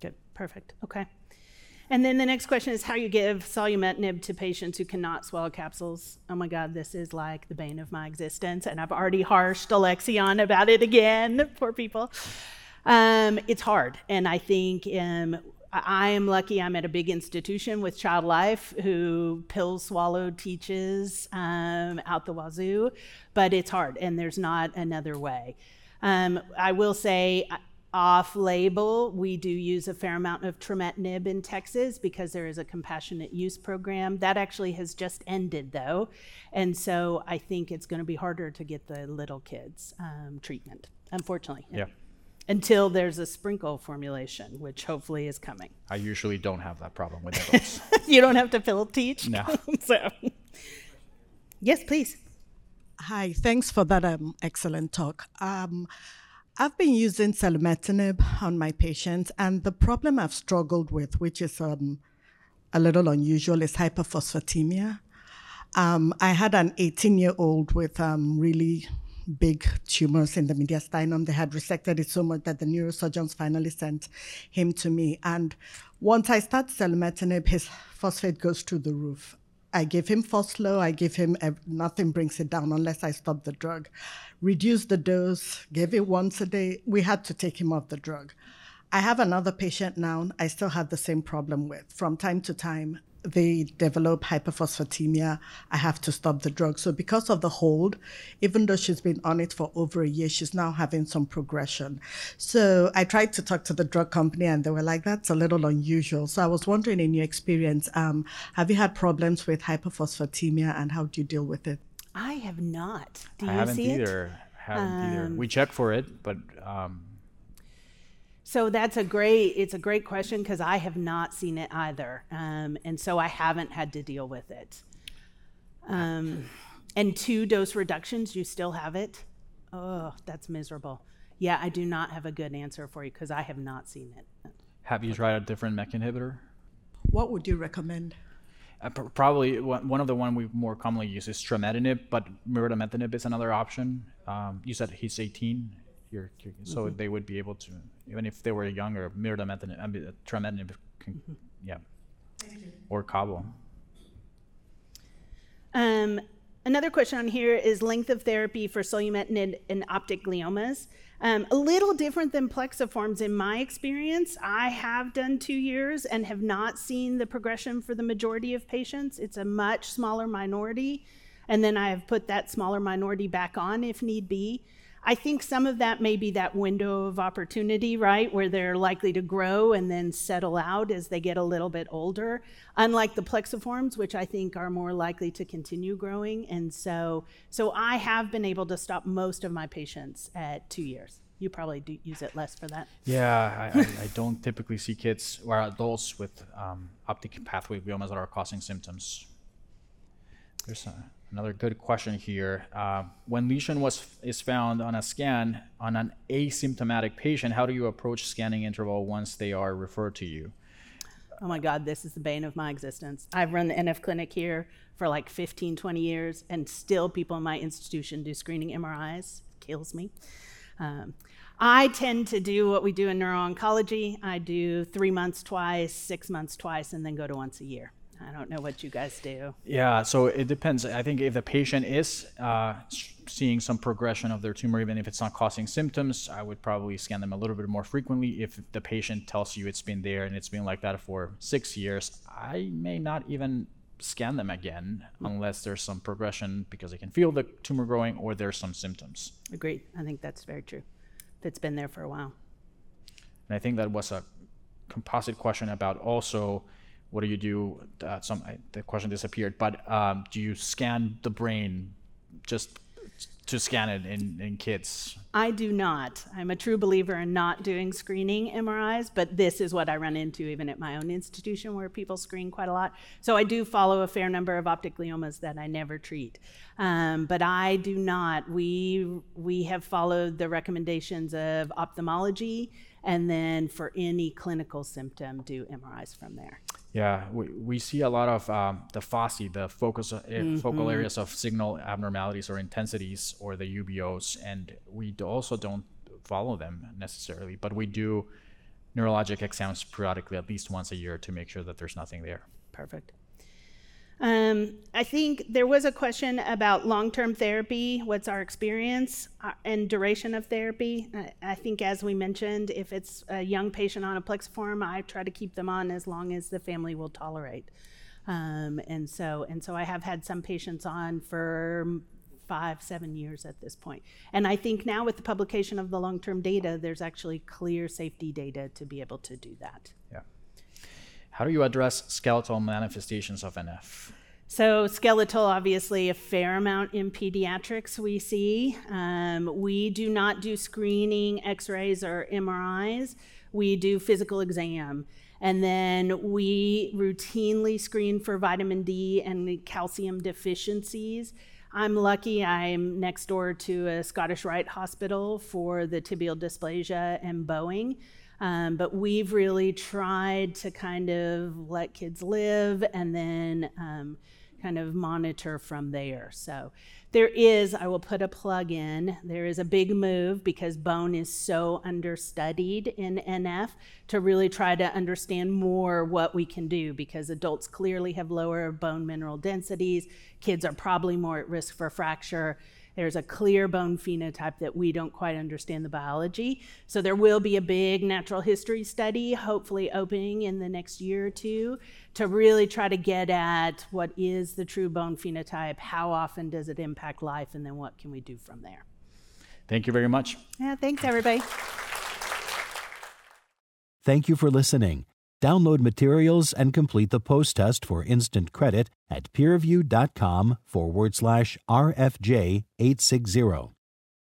Good, perfect. Okay. And then the next question is how you give selumetinib to patients who cannot swallow capsules. Oh my God, this is like the bane of my existence. And I've already harshed Alexion about it again. Poor people. Um, it's hard. And I think um, I am lucky I'm at a big institution with Child Life who pills swallowed teaches um, out the wazoo, but it's hard and there's not another way. Um, I will say, off label, we do use a fair amount of trametinib in Texas because there is a compassionate use program. That actually has just ended though. And so I think it's going to be harder to get the little kids um, treatment, unfortunately. Yeah. Until there's a sprinkle formulation, which hopefully is coming. I usually don't have that problem with adults. you don't have to pill teach? No. so, yes, please. Hi, thanks for that um, excellent talk. Um, I've been using selumetinib on my patients, and the problem I've struggled with, which is um, a little unusual, is hyperphosphatemia. Um, I had an 18 year old with um, really big tumors in the mediastinum. They had resected it so much that the neurosurgeons finally sent him to me. And once I start selumetinib, his phosphate goes through the roof. I give him PhosLo, I give him, nothing brings it down unless I stop the drug. Reduce the dose, give it once a day. We had to take him off the drug. I have another patient now. I still have the same problem with. From time to time, they develop hyperphosphatemia. I have to stop the drug. So because of the hold, even though she's been on it for over a year, she's now having some progression. So I tried to talk to the drug company, and they were like, "That's a little unusual." So I was wondering, in your experience, um, have you had problems with hyperphosphatemia, and how do you deal with it? I have not. Do I you haven't see either. it? Haven't either. We check for it, but um, So that's a great. It's a great question because I have not seen it either, um, and so I haven't had to deal with it. Um, and two dose reductions, you still have it. Oh, that's miserable. Yeah, I do not have a good answer for you because I have not seen it. have you tried a different MEK inhibitor? What would you recommend? Uh, pr- probably one one of the one we more commonly use is trametinib, but mirdametinib is another option. Um, you said he's 18, you're, you're- so they would be able to, even if they were younger, mirdametinib, I mean, uh, trametinib, can, yeah, or Cabo. Um, another question on here is length of therapy for selumetinib and optic gliomas. Um, a little different than plexiforms in my experience. I have done two years and have not seen the progression for the majority of patients. It's a much smaller minority. And then I have put that smaller minority back on if need be. I think some of that may be that window of opportunity, right, where they're likely to grow and then settle out as they get a little bit older, unlike the plexiforms, which I think are more likely to continue growing. And so, so I have been able to stop most of my patients at two years. You probably do use it less for that. Yeah, I, I, I don't typically see kids or adults with um, optic pathway gliomas that are causing symptoms. There's a, another good question here. Uh, when lesion was is found on a scan on an asymptomatic patient, how do you approach scanning interval once they are referred to you? Oh my God, this is the bane of my existence. I've run the NF clinic here for like 15, 20 years, and still people in my institution do screening MRIs. Kills me. Um, I tend to do what we do in neuro-oncology. I do three months twice, six months twice, and then go to once a year. I don't know what you guys do. Yeah, so it depends. I think if the patient is uh, seeing some progression of their tumor, even if it's not causing symptoms, I would probably scan them a little bit more frequently. If the patient tells you it's been there and it's been like that for six years, I may not even scan them again unless there's some progression because I can feel the tumor growing or there's some symptoms. Agreed. I think that's very true. If it's been there for a while. And I think that was a composite question about also what do you do? Uh, some I, the question disappeared, but um, do you scan the brain just to scan it in, in kids? I do not. I'm a true believer in not doing screening MRIs, but this is what I run into even at my own institution where people screen quite a lot. So I do follow a fair number of optic gliomas that I never treat. Um, but I do not. We, we have followed the recommendations of ophthalmology and then for any clinical symptom, do MRIs from there. Yeah, we, we see a lot of um, the FASI, the focus uh, focal areas of signal abnormalities or intensities, or the UBOs, and we also don't follow them necessarily, but we do neurologic exams periodically, at least once a year, to make sure that there's nothing there. Perfect. Um, I think there was a question about long term therapy. What's our experience uh, and duration of therapy? I, think, as we mentioned, if it's a young patient on a plexiform, I try to keep them on as long as the family will tolerate. Um, and so, and so, I have had some patients on for five, seven years at this point. And I think now with the publication of the long term data, there's actually clear safety data to be able to do that. Yeah. How do you address skeletal manifestations of NF? So, skeletal, obviously, a fair amount in pediatrics we see. Um, we do not do screening, x rays, or MRIs. We do physical exam. And then we routinely screen for vitamin D and calcium deficiencies. I'm lucky I'm next door to a Scottish Rite hospital for the tibial dysplasia and bowing. Um, but we've really tried to kind of let kids live and then um, kind of monitor from there. So there is, I will put a plug in, there is a big move because bone is so understudied in NF to really try to understand more what we can do because adults clearly have lower bone mineral densities, kids are probably more at risk for fracture. There's a clear bone phenotype that we don't quite understand the biology. So there will be a big natural history study, hopefully opening in the next year or two, to really try to get at what is the true bone phenotype, how often does it impact life, and then what can we do from there. Thank you very much. Yeah, thanks, everybody. Thank you for listening. Download materials and complete the post test for instant credit at peerview.com forward slash RFJ 860.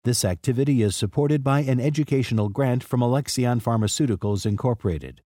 This activity is supported by an educational grant from Alexion Pharmaceuticals Incorporated.